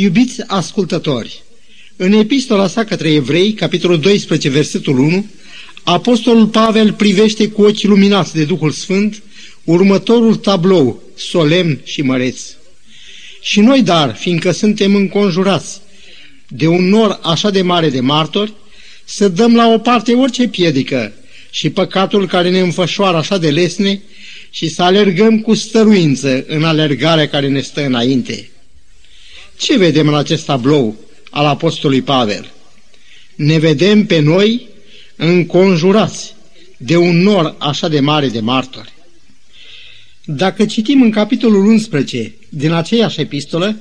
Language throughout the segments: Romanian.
Iubiți ascultători, în epistola sa către evrei, capitolul 12, versetul 1, Apostolul Pavel privește cu ochi luminați de Duhul Sfânt următorul tablou, solemn și măreț. Și noi, dar, fiindcă suntem înconjurați de un nor așa de mare de martori, să dăm la o parte orice piedică și păcatul care ne înfășoară așa de lesne și să alergăm cu stăruință în alergarea care ne stă înainte. Ce vedem în acest tablou al Apostolului Pavel? Ne vedem pe noi înconjurați de un nor așa de mare de martori. Dacă citim în capitolul 11 din aceeași epistolă,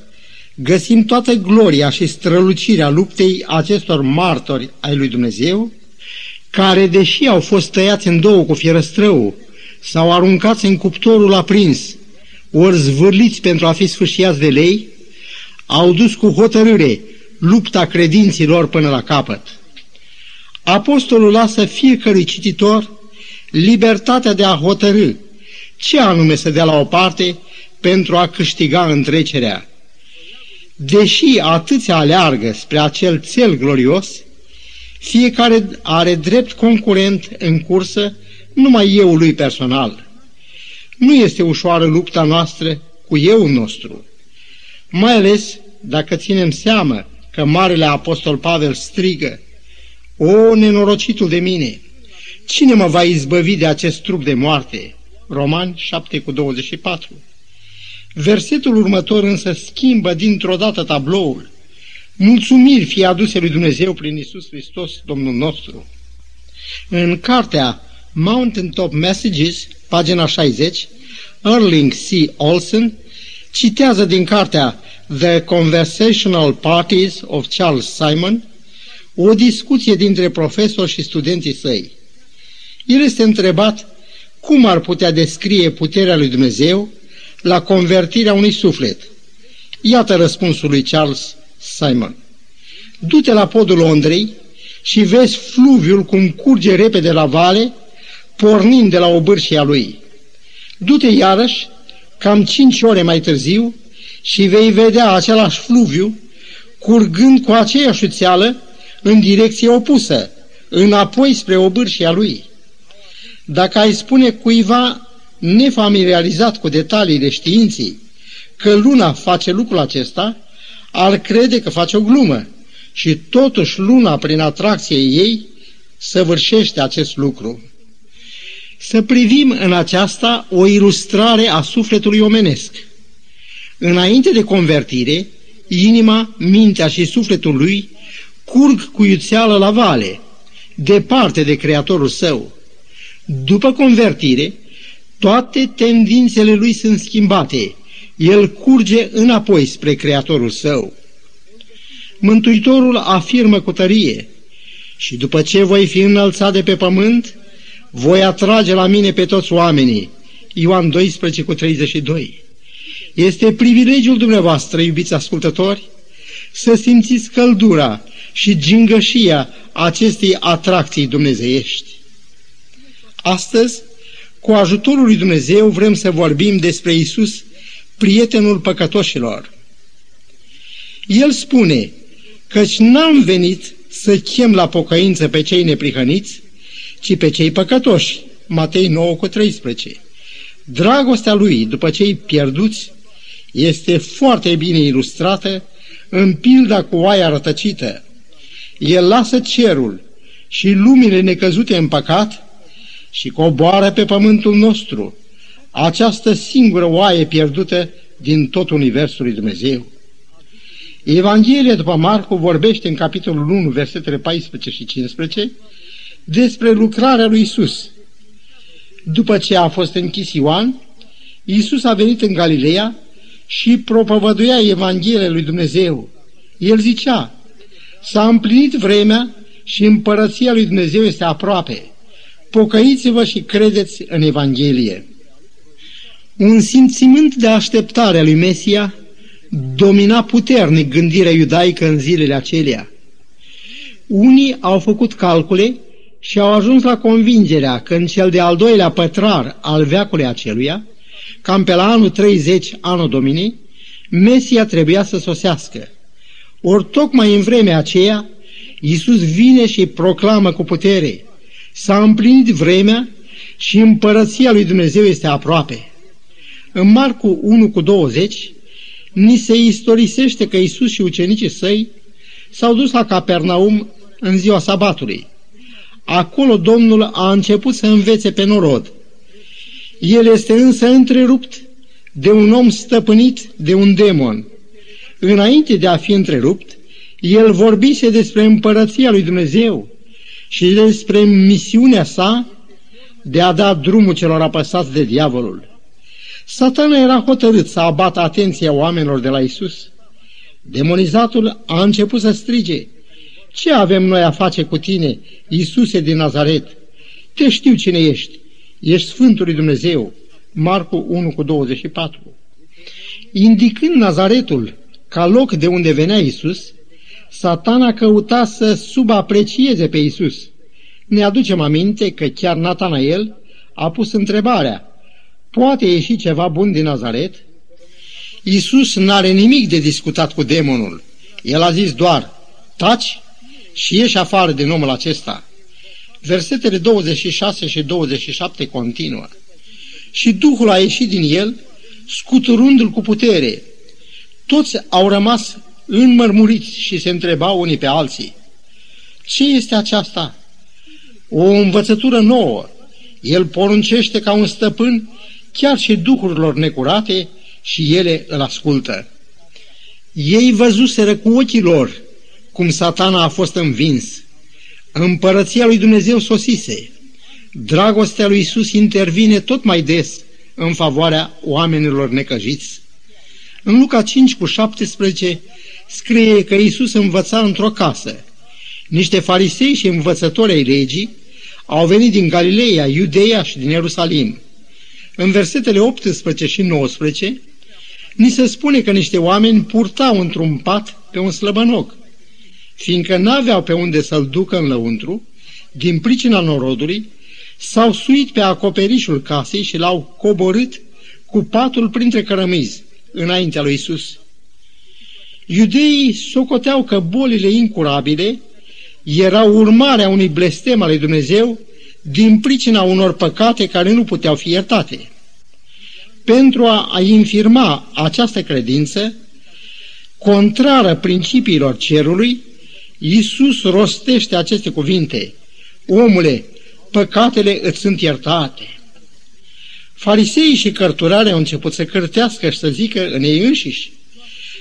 găsim toată gloria și strălucirea luptei acestor martori ai lui Dumnezeu, care, deși au fost tăiați în două cu fierăstrău, sau aruncați în cuptorul aprins, ori zvârliți pentru a fi sfâșiați de lei, au dus cu hotărâre lupta credinților până la capăt. Apostolul lasă fiecărui cititor libertatea de a hotărâ ce anume să dea la o parte pentru a câștiga întrecerea. Deși atâția aleargă spre acel cel glorios, fiecare are drept concurent în cursă numai eu lui personal. Nu este ușoară lupta noastră cu eu nostru, mai ales dacă ținem seamă că Marele Apostol Pavel strigă, O, nenorocitul de mine, cine mă va izbăvi de acest trup de moarte? Roman 7 cu 24. Versetul următor însă schimbă dintr-o dată tabloul. Mulțumiri fie aduse lui Dumnezeu prin Isus Hristos, Domnul nostru. În cartea Mountain Top Messages, pagina 60, Erling C. Olsen citează din cartea The Conversational Parties of Charles Simon o discuție dintre profesori și studenții săi. El este întrebat cum ar putea descrie puterea lui Dumnezeu la convertirea unui suflet. Iată răspunsul lui Charles Simon. Du-te la podul Londrei și vezi fluviul cum curge repede la vale, pornind de la obârșia lui. Du-te iarăși, cam cinci ore mai târziu, și vei vedea același fluviu curgând cu aceeași uțeală în direcție opusă, înapoi spre obârșia lui. Dacă ai spune cuiva nefamiliarizat cu detaliile științii că luna face lucrul acesta, ar crede că face o glumă și totuși luna, prin atracție ei, săvârșește acest lucru. Să privim în aceasta o ilustrare a sufletului omenesc. Înainte de convertire, inima, mintea și sufletul lui curg cu iuțeală la vale, departe de Creatorul său. După convertire, toate tendințele lui sunt schimbate. El curge înapoi spre Creatorul său. Mântuitorul afirmă cu tărie, și după ce voi fi înălțat de pe pământ, voi atrage la mine pe toți oamenii. Ioan 12 cu 32. Este privilegiul dumneavoastră, iubiți ascultători, să simțiți căldura și gingășia acestei atracții dumnezeiești. Astăzi, cu ajutorul lui Dumnezeu, vrem să vorbim despre Isus, prietenul păcătoșilor. El spune, căci n-am venit să chem la pocăință pe cei neprihăniți, ci pe cei păcătoși. Matei 9 cu 13. Dragostea lui după cei pierduți este foarte bine ilustrată în pilda cu oaia rătăcită. El lasă cerul și lumile necăzute în păcat și coboară pe pământul nostru această singură oaie pierdută din tot universul lui Dumnezeu. Evanghelia după Marcu vorbește în capitolul 1, versetele 14 și 15, despre lucrarea lui Isus. După ce a fost închis Ioan, Isus a venit în Galileea și propovăduia Evanghelia lui Dumnezeu. El zicea, s-a împlinit vremea și împărăția lui Dumnezeu este aproape. Pocăiți-vă și credeți în Evanghelie. Un simțimânt de așteptare a lui Mesia domina puternic gândirea iudaică în zilele acelea. Unii au făcut calcule și au ajuns la convingerea că în cel de-al doilea pătrar al veacului aceluia, cam pe la anul 30 anul Dominii, Mesia trebuia să sosească. Ori tocmai în vremea aceea, Iisus vine și proclamă cu putere. S-a împlinit vremea și împărăția lui Dumnezeu este aproape. În Marcu 1 cu 20, ni se istorisește că Iisus și ucenicii săi s-au dus la Capernaum în ziua sabatului. Acolo Domnul a început să învețe pe norod. El este însă întrerupt de un om stăpânit de un demon. Înainte de a fi întrerupt, el vorbise despre împărăția lui Dumnezeu și despre misiunea sa de a da drumul celor apăsați de diavolul. Satana era hotărât să abată atenția oamenilor de la Isus. Demonizatul a început să strige, Ce avem noi a face cu tine, Iisuse din Nazaret? Te știu cine ești, ești Sfântul lui Dumnezeu. Marcu 1 cu 24. Indicând Nazaretul ca loc de unde venea Isus, satana căuta să subaprecieze pe Isus. Ne aducem aminte că chiar Natanael a pus întrebarea, poate ieși ceva bun din Nazaret? Isus n-are nimic de discutat cu demonul. El a zis doar, taci și ieși afară din omul acesta. Versetele 26 și 27 continuă. Și Duhul a ieșit din el, scuturându-l cu putere. Toți au rămas înmărmuriți și se întrebau unii pe alții. Ce este aceasta? O învățătură nouă. El poruncește ca un stăpân chiar și duhurilor necurate și ele îl ascultă. Ei văzuseră cu ochii lor cum satana a fost învins. Împărăția lui Dumnezeu sosise. Dragostea lui Isus intervine tot mai des în favoarea oamenilor necăjiți. În Luca 5 cu 17 scrie că Isus învăța într-o casă. Niște farisei și învățători ai legii au venit din Galileea, Iudeea și din Ierusalim. În versetele 18 și 19 ni se spune că niște oameni purtau într-un pat pe un slăbănoc. Fiindcă n-aveau pe unde să-l ducă în lăuntru, din pricina norodului, s-au suit pe acoperișul casei și l-au coborât cu patul printre cărămizi, înaintea lui Isus. Iudeii socoteau că bolile incurabile erau urmarea unui blestem al lui Dumnezeu din pricina unor păcate care nu puteau fi iertate. Pentru a infirma această credință, contrară principiilor cerului, Iisus rostește aceste cuvinte. Omule, păcatele îți sunt iertate. Fariseii și cărturare au început să cârtească și să zică în ei înșiși.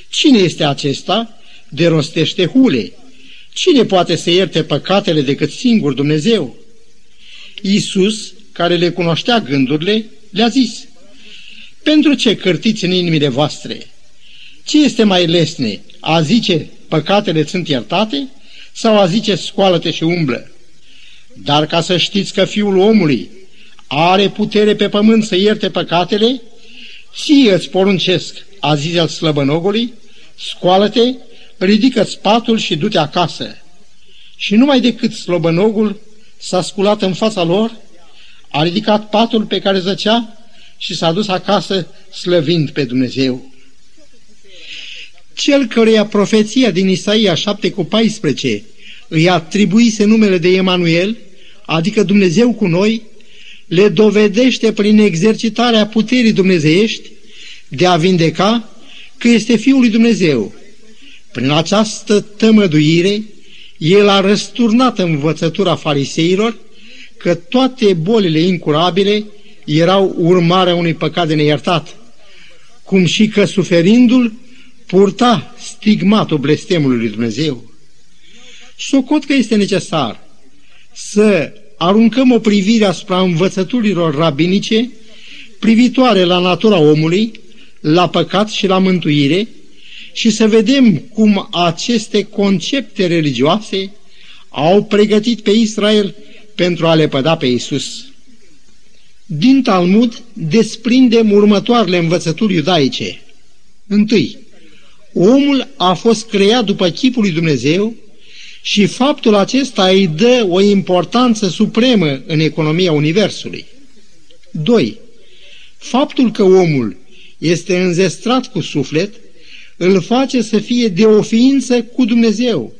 Cine este acesta de rostește hule? Cine poate să ierte păcatele decât singur Dumnezeu? Iisus, care le cunoștea gândurile, le-a zis, Pentru ce cărtiți în inimile voastre? Ce este mai lesne? A zice, păcatele sunt iertate? Sau a zice, scoală-te și umblă? Dar ca să știți că Fiul omului are putere pe pământ să ierte păcatele, ție îți poruncesc, a zis al slăbănogului, scoală-te, ridică-ți patul și du-te acasă. Și numai decât slăbănogul s-a sculat în fața lor, a ridicat patul pe care zăcea și s-a dus acasă slăvind pe Dumnezeu. Cel căreia profeția din Isaia 7 cu 14 îi atribuise numele de Emanuel, adică Dumnezeu cu noi, le dovedește prin exercitarea puterii dumnezeiești de a vindeca că este Fiul lui Dumnezeu. Prin această tămăduire, el a răsturnat învățătura fariseilor că toate bolile incurabile erau urmarea unui păcat de neiertat, cum și că suferindu-l purta stigmatul blestemului lui Dumnezeu. Socot că este necesar să aruncăm o privire asupra învățăturilor rabinice privitoare la natura omului, la păcat și la mântuire și să vedem cum aceste concepte religioase au pregătit pe Israel pentru a le păda pe Isus. Din Talmud desprindem următoarele învățături iudaice. Întâi, omul a fost creat după chipul lui Dumnezeu și faptul acesta îi dă o importanță supremă în economia Universului. 2. Faptul că omul este înzestrat cu suflet îl face să fie de o ființă cu Dumnezeu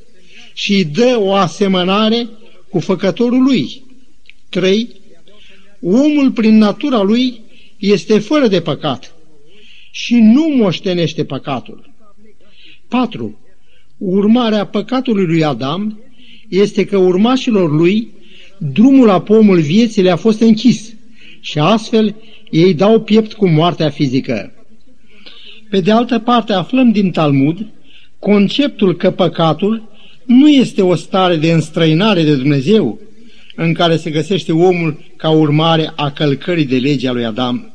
și îi dă o asemănare cu făcătorul lui. 3. Omul prin natura lui este fără de păcat și nu moștenește păcatul. 4. Urmarea păcatului lui Adam este că urmașilor lui drumul la pomul vieții le-a fost închis și astfel ei dau piept cu moartea fizică. Pe de altă parte, aflăm din Talmud conceptul că păcatul nu este o stare de înstrăinare de Dumnezeu în care se găsește omul ca urmare a călcării de legea lui Adam.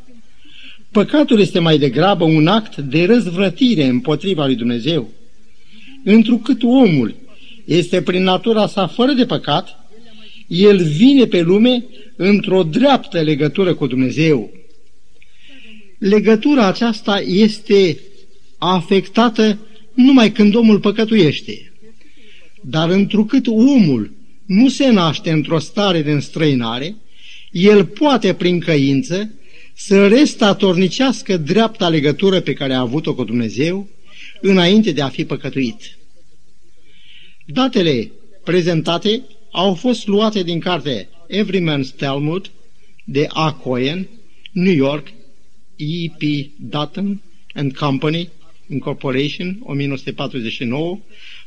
Păcatul este mai degrabă un act de răzvrătire împotriva lui Dumnezeu. Întrucât omul este prin natura sa fără de păcat, el vine pe lume într-o dreaptă legătură cu Dumnezeu. Legătura aceasta este afectată numai când omul păcătuiește. Dar întrucât omul nu se naște într-o stare de înstrăinare, el poate prin căință să restatornicească dreapta legătură pe care a avut-o cu Dumnezeu înainte de a fi păcătuit. Datele prezentate au fost luate din carte Everyman's Talmud de A. Cohen, New York, E.P. Dutton and Company, Incorporation, 1949,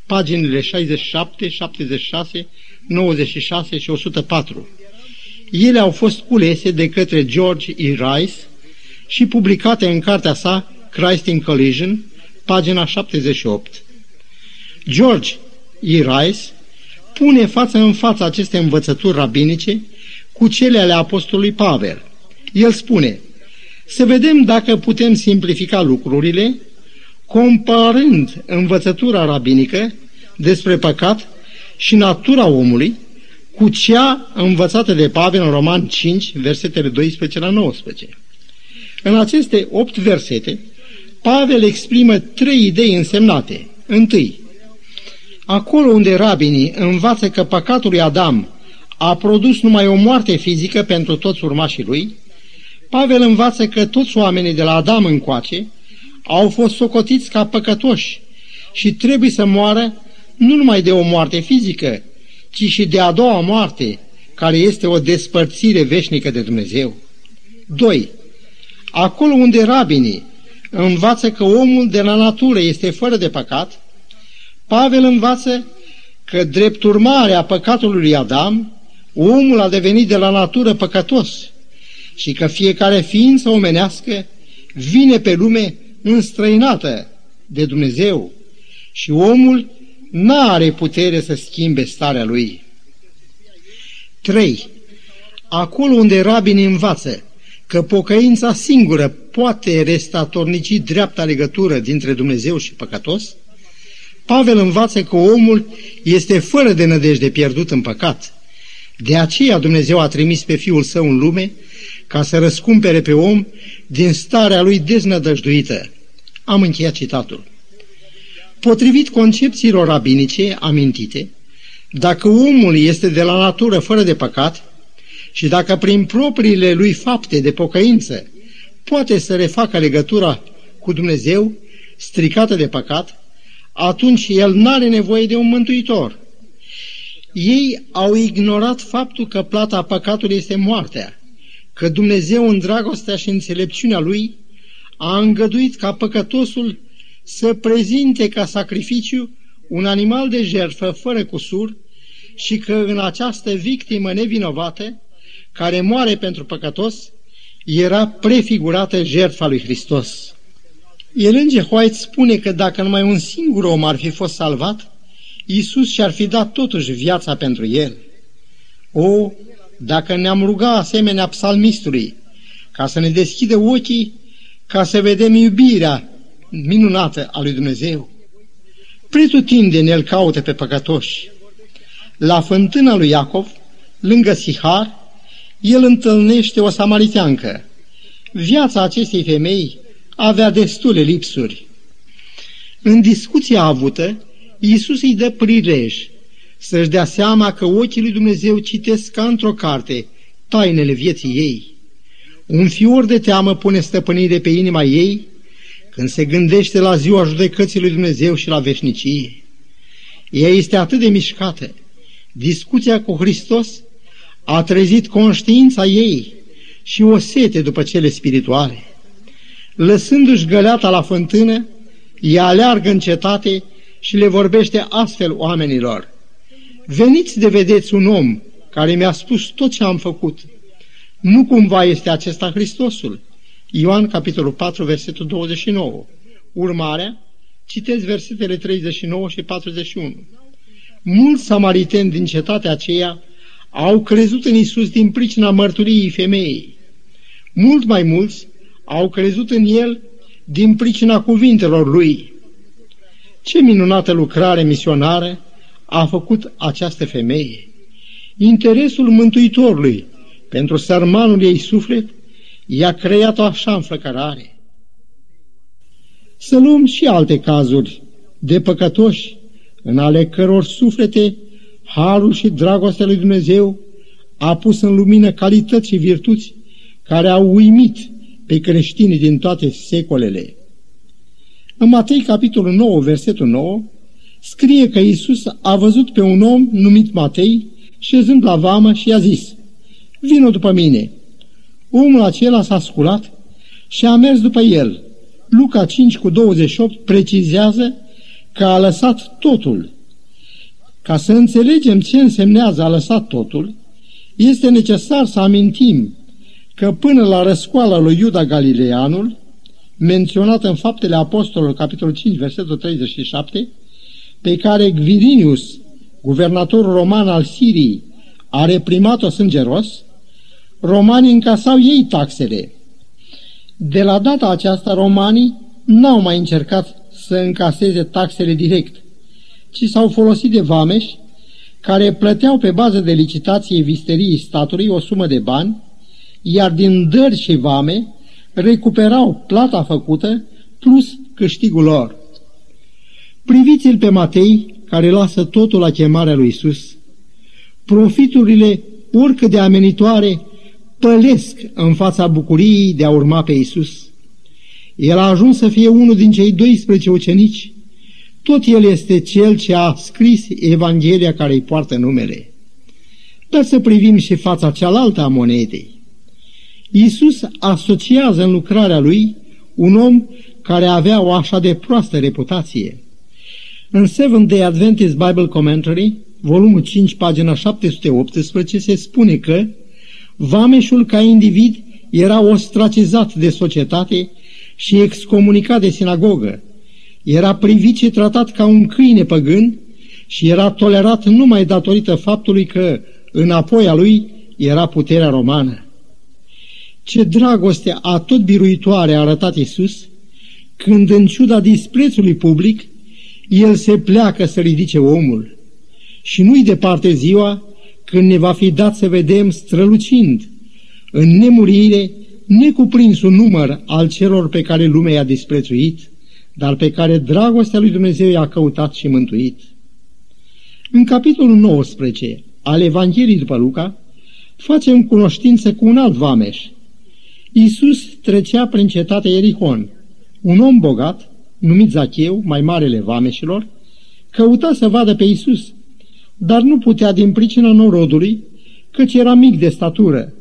paginile 67, 76, 96 și 104. Ele au fost culese de către George E. Rice și publicate în cartea sa Christ in Collision, pagina 78. George E. Rice pune față în față aceste învățături rabinice cu cele ale apostolului Pavel. El spune, să vedem dacă putem simplifica lucrurile comparând învățătura rabinică despre păcat și natura omului cu cea învățată de Pavel în Roman 5, versetele 12 la 19. În aceste opt versete, Pavel exprimă trei idei însemnate. Întâi, acolo unde rabinii învață că păcatul lui Adam a produs numai o moarte fizică pentru toți urmașii lui, Pavel învață că toți oamenii de la Adam încoace au fost socotiți ca păcătoși și trebuie să moară nu numai de o moarte fizică, ci și de a doua moarte, care este o despărțire veșnică de Dumnezeu. 2. Acolo unde rabinii învață că omul de la natură este fără de păcat, Pavel învață că drept urmare a păcatului lui Adam, omul a devenit de la natură păcătos și că fiecare ființă omenească vine pe lume înstrăinată de Dumnezeu și omul n-are putere să schimbe starea lui. 3. Acolo unde rabinii învață că pocăința singură poate restatornici dreapta legătură dintre Dumnezeu și păcătos, Pavel învață că omul este fără de nădejde pierdut în păcat. De aceea Dumnezeu a trimis pe Fiul Său în lume ca să răscumpere pe om din starea lui deznădăjduită. Am încheiat citatul. Potrivit concepțiilor rabinice amintite, dacă omul este de la natură fără de păcat și dacă prin propriile lui fapte de pocăință poate să refacă legătura cu Dumnezeu stricată de păcat, atunci el nu are nevoie de un mântuitor. Ei au ignorat faptul că plata păcatului este moartea, că Dumnezeu în dragostea și înțelepciunea lui a îngăduit ca păcătosul să prezinte ca sacrificiu un animal de jertfă fără cusur și că în această victimă nevinovată, care moare pentru păcătos, era prefigurată jertfa lui Hristos. Elenge White spune că dacă numai un singur om ar fi fost salvat, Iisus și-ar fi dat totuși viața pentru el. O, dacă ne-am ruga asemenea psalmistului, ca să ne deschidă ochii, ca să vedem iubirea minunată a lui Dumnezeu. Pretutindeni el caută pe păcătoși. La fântâna lui Iacov, lângă Sihar, el întâlnește o samariteancă. Viața acestei femei avea destule lipsuri. În discuția avută, Iisus îi dă prilej să-și dea seama că ochii lui Dumnezeu citesc ca într-o carte tainele vieții ei. Un fior de teamă pune stăpânire pe inima ei când se gândește la ziua judecății lui Dumnezeu și la veșnicie. Ea este atât de mișcată. Discuția cu Hristos a trezit conștiința ei și o sete după cele spirituale. Lăsându-și găleata la fântână, ea aleargă în cetate și le vorbește astfel oamenilor. Veniți de vedeți un om care mi-a spus tot ce am făcut. Nu cumva este acesta Hristosul? Ioan, capitolul 4, versetul 29. Urmarea, citesc versetele 39 și 41. Mulți samariteni din cetatea aceea au crezut în Isus din pricina mărturiei femeii. Mult mai mulți au crezut în El din pricina cuvintelor Lui. Ce minunată lucrare misionară a făcut această femeie! Interesul Mântuitorului pentru sărmanul ei suflet i-a creat o așa înflăcărare. Să luăm și alte cazuri de păcătoși în ale căror suflete harul și dragostea lui Dumnezeu a pus în lumină calități și virtuți care au uimit pe creștinii din toate secolele. În Matei, capitolul 9, versetul 9, scrie că Iisus a văzut pe un om numit Matei șezând la vamă și i-a zis, Vino după mine. Omul acela s-a sculat și a mers după el. Luca 5 cu 28 precizează că a lăsat totul. Ca să înțelegem ce însemnează a lăsat totul, este necesar să amintim că până la răscoala lui Iuda Galileanul, menționat în Faptele Apostolilor, capitolul 5, versetul 37, pe care Gvirinius, guvernatorul roman al Siriei, a reprimat-o sângeros, romanii încasau ei taxele. De la data aceasta, romanii n-au mai încercat să încaseze taxele direct, ci s-au folosit de vameși care plăteau pe bază de licitație visteriei statului o sumă de bani, iar din dări și vame recuperau plata făcută plus câștigul lor. Priviți-l pe Matei, care lasă totul la chemarea lui Isus. Profiturile, oricât de amenitoare, pălesc în fața bucuriei de a urma pe Isus. El a ajuns să fie unul din cei 12 ucenici. Tot el este cel ce a scris Evanghelia care îi poartă numele. Dar să privim și fața cealaltă a monedei. Iisus asociază în lucrarea lui un om care avea o așa de proastă reputație. În Seventh Day Adventist Bible Commentary, volumul 5, pagina 718, se spune că vameșul ca individ era ostracizat de societate și excomunicat de sinagogă. Era privit și tratat ca un câine păgân și era tolerat numai datorită faptului că înapoi a lui era puterea romană. Ce dragoste atot biruitoare a arătat Iisus când, în ciuda disprețului public, El se pleacă să ridice omul. Și nu-i departe ziua când ne va fi dat să vedem strălucind în nemurire necuprinsul număr al celor pe care lumea i-a disprețuit, dar pe care dragostea lui Dumnezeu i-a căutat și mântuit. În capitolul 19 al Evangheliei după Luca, facem cunoștință cu un alt vameș. Iisus trecea prin cetatea Erihon. Un om bogat, numit Zacheu, mai marele vameșilor, căuta să vadă pe Iisus, dar nu putea din pricina norodului, căci era mic de statură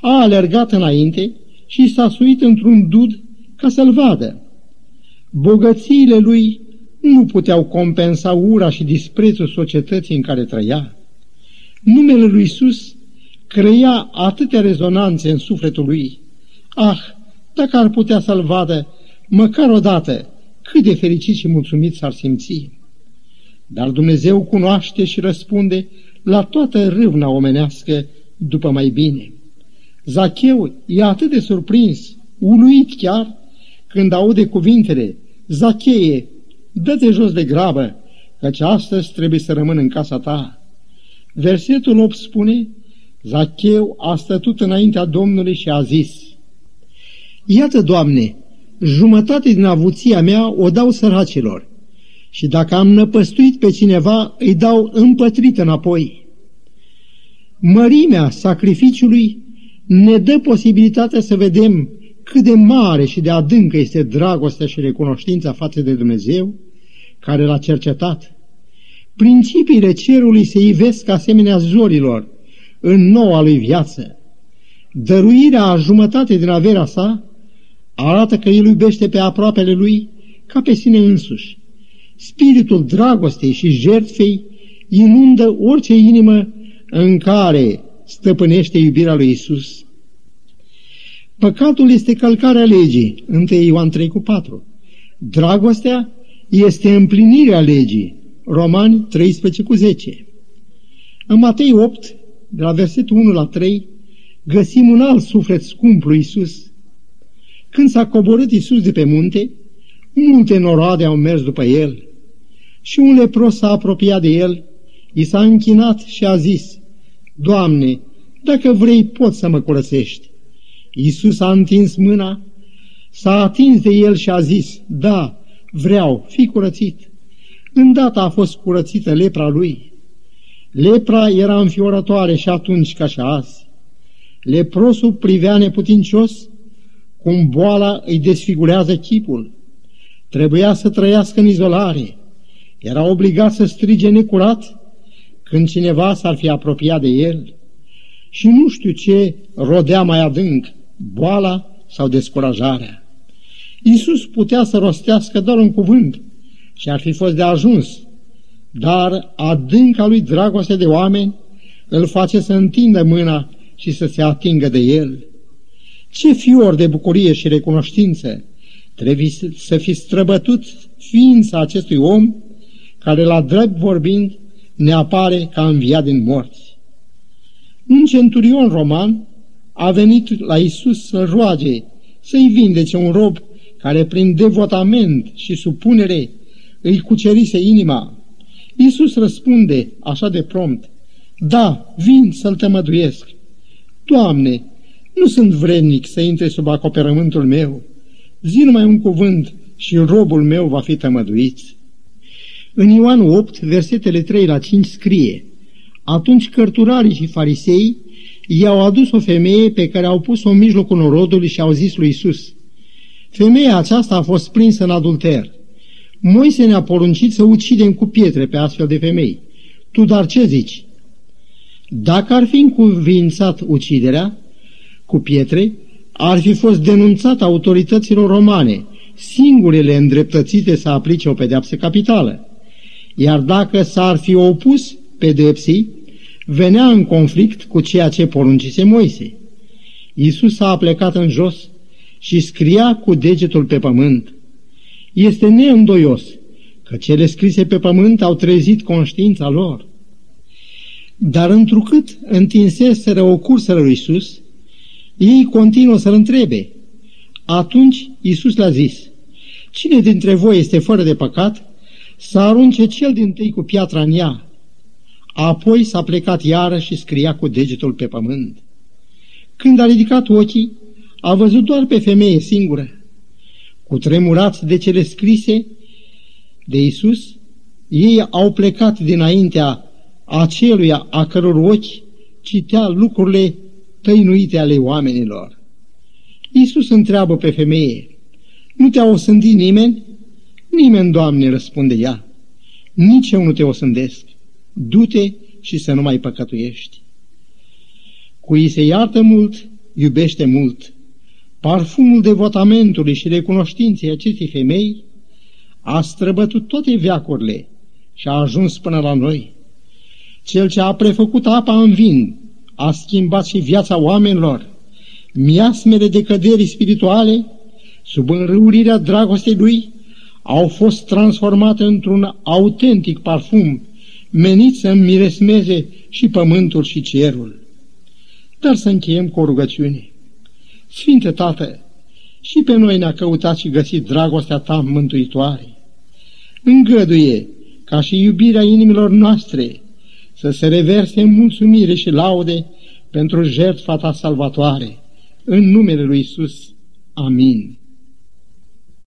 a alergat înainte și s-a suit într-un dud ca să-l vadă. Bogățiile lui nu puteau compensa ura și disprețul societății în care trăia. Numele lui Isus creia atâtea rezonanțe în sufletul lui. Ah, dacă ar putea să-l vadă, măcar odată, cât de fericit și mulțumit s-ar simți. Dar Dumnezeu cunoaște și răspunde la toată râvna omenească după mai bine. Zacheu e atât de surprins, uluit chiar, când aude cuvintele, Zacheie, dă-te jos de grabă, căci astăzi trebuie să rămân în casa ta. Versetul 8 spune, Zacheu a stătut înaintea Domnului și a zis, Iată, Doamne, jumătate din avuția mea o dau săracilor și dacă am năpăstuit pe cineva, îi dau împătrit înapoi. Mărimea sacrificiului ne dă posibilitatea să vedem cât de mare și de adâncă este dragostea și recunoștința față de Dumnezeu, care l-a cercetat. Principiile cerului se ivesc asemenea zorilor în noua lui viață. Dăruirea a jumătate din averea sa arată că el iubește pe aproapele lui ca pe sine însuși. Spiritul dragostei și jertfei inundă orice inimă în care stăpânește iubirea lui Isus. Păcatul este călcarea legii, 1 Ioan 3 cu 4. Dragostea este împlinirea legii, Romani 13 cu 10. În Matei 8, de la versetul 1 la 3, găsim un alt suflet scump lui Isus. Când s-a coborât Isus de pe munte, multe noroade au mers după el și un lepros s-a apropiat de el, i s-a închinat și a zis, Doamne, dacă vrei, poți să mă curățești. Iisus a întins mâna, s-a atins de el și a zis, da, vreau, fi curățit. Îndată a fost curățită lepra lui. Lepra era înfiorătoare și atunci ca și azi. Leprosul privea neputincios cum boala îi desfigurează chipul. Trebuia să trăiască în izolare. Era obligat să strige necurat când cineva s-ar fi apropiat de el. Și nu știu ce rodea mai adânc, boala sau descurajarea. Iisus putea să rostească doar un cuvânt și ar fi fost de ajuns, dar adânca lui dragoste de oameni îl face să întindă mâna și să se atingă de el. Ce fior de bucurie și recunoștință trebuie să fi străbătut ființa acestui om care la drept vorbind ne apare ca înviat din morți. Un centurion roman a venit la Isus să roage să-i vindece un rob care prin devotament și supunere îi cucerise inima. Isus răspunde așa de prompt, Da, vin să-l tămăduiesc. Doamne, nu sunt vrednic să intre sub acoperământul meu. Zi numai un cuvânt și robul meu va fi tămăduit. În Ioan 8, versetele 3 la 5 scrie, Atunci cărturarii și farisei i-au adus o femeie pe care au pus-o în mijlocul norodului și au zis lui Isus, Femeia aceasta a fost prinsă în adulter. Moise ne-a poruncit să ucidem cu pietre pe astfel de femei. Tu dar ce zici? Dacă ar fi încuvințat uciderea cu pietre, ar fi fost denunțat autorităților romane, singurele îndreptățite să aplice o pedeapsă capitală. Iar dacă s-ar fi opus pedepsii, venea în conflict cu ceea ce poruncise Moise. Iisus a plecat în jos și scria cu degetul pe pământ. Este neîndoios că cele scrise pe pământ au trezit conștiința lor. Dar întrucât întinseseră o cursă lui Iisus, ei continuă să-L întrebe. Atunci Iisus le-a zis, Cine dintre voi este fără de păcat, să arunce cel din tâi cu piatra în ea. Apoi s-a plecat iară și scria cu degetul pe pământ. Când a ridicat ochii, a văzut doar pe femeie singură. Cu tremurați de cele scrise de Isus, ei au plecat dinaintea aceluia a căror ochi citea lucrurile tăinuite ale oamenilor. Iisus întreabă pe femeie, nu te-a osândit nimeni? Nimeni, Doamne, răspunde ea. Nici eu nu te osândesc. Du-te și să nu mai păcătuiești. Cui se iartă mult, iubește mult. Parfumul devotamentului și recunoștinței acestei femei a străbătut toate veacurile și a ajuns până la noi. Cel ce a prefăcut apa în vin a schimbat și viața oamenilor. Miasmele de căderi spirituale, sub înrăurirea dragostei lui, au fost transformate într-un autentic parfum menit să miresmeze și pământul și cerul. Dar să încheiem cu o rugăciune. Sfinte Tată, și pe noi ne-a căutat și găsit dragostea Ta mântuitoare. Îngăduie ca și iubirea inimilor noastre să se reverse în mulțumire și laude pentru jertfa Ta salvatoare. În numele Lui Isus. Amin.